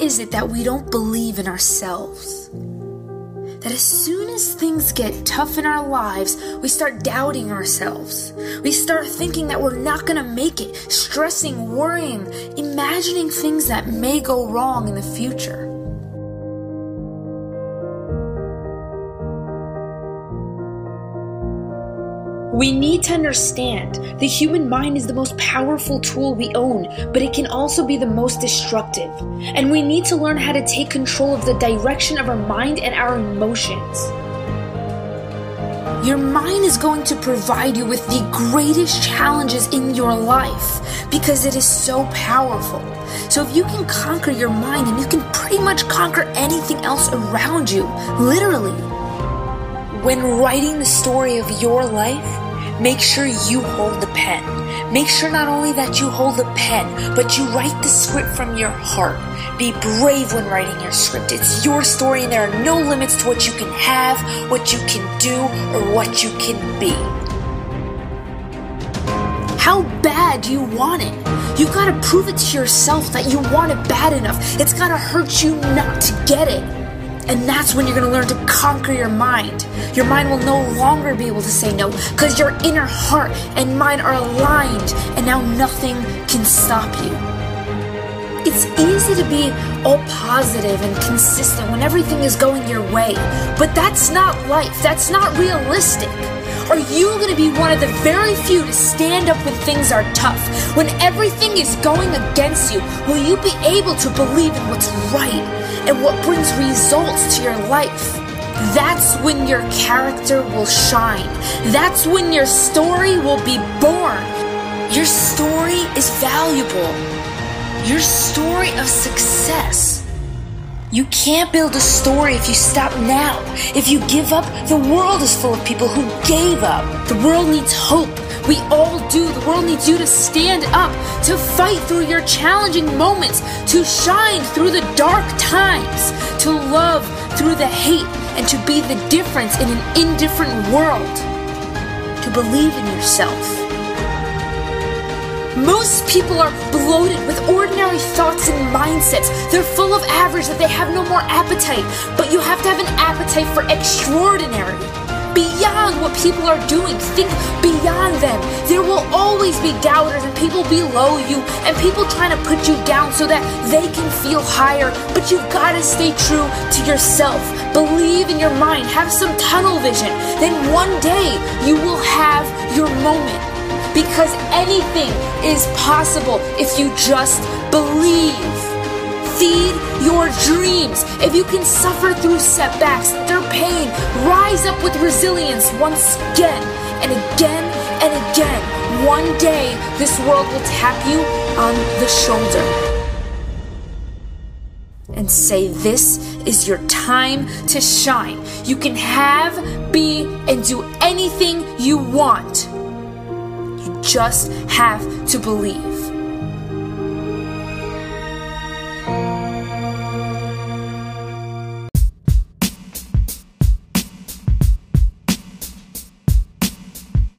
Is it that we don't believe in ourselves? That as soon as things get tough in our lives, we start doubting ourselves. We start thinking that we're not gonna make it, stressing, worrying, imagining things that may go wrong in the future. We need to understand the human mind is the most powerful tool we own, but it can also be the most destructive. And we need to learn how to take control of the direction of our mind and our emotions. Your mind is going to provide you with the greatest challenges in your life because it is so powerful. So, if you can conquer your mind, and you can pretty much conquer anything else around you, literally. When writing the story of your life, make sure you hold the pen. Make sure not only that you hold the pen, but you write the script from your heart. Be brave when writing your script. It's your story, and there are no limits to what you can have, what you can do, or what you can be. How bad do you want it? You gotta prove it to yourself that you want it bad enough. It's gotta hurt you not to get it. And that's when you're going to learn to conquer your mind. Your mind will no longer be able to say no because your inner heart and mind are aligned, and now nothing can stop you. It's easy to be all positive and consistent when everything is going your way, but that's not life. That's not realistic. Are you going to be one of the very few to stand up when things are tough? When everything is going against you, will you be able to believe in what's right and what brings results to your life? That's when your character will shine. That's when your story will be born. Your story is valuable. Your story of success. You can't build a story if you stop now. If you give up, the world is full of people who gave up. The world needs hope. We all do. The world needs you to stand up, to fight through your challenging moments, to shine through the dark times, to love through the hate, and to be the difference in an indifferent world. To believe in yourself. Most people are bloated with ordinary thoughts and mindsets. They're full of average that they have no more appetite. But you have to have an appetite for extraordinary. Beyond what people are doing, think beyond them. There will always be doubters and people below you and people trying to put you down so that they can feel higher. But you've got to stay true to yourself. Believe in your mind. Have some tunnel vision. Then one day you will have your moment because anything is possible if you just believe. Feed your dreams. If you can suffer through setbacks, through pain, rise up with resilience once again and again and again. One day, this world will tap you on the shoulder and say, This is your time to shine. You can have, be, and do anything you want You just have to believe.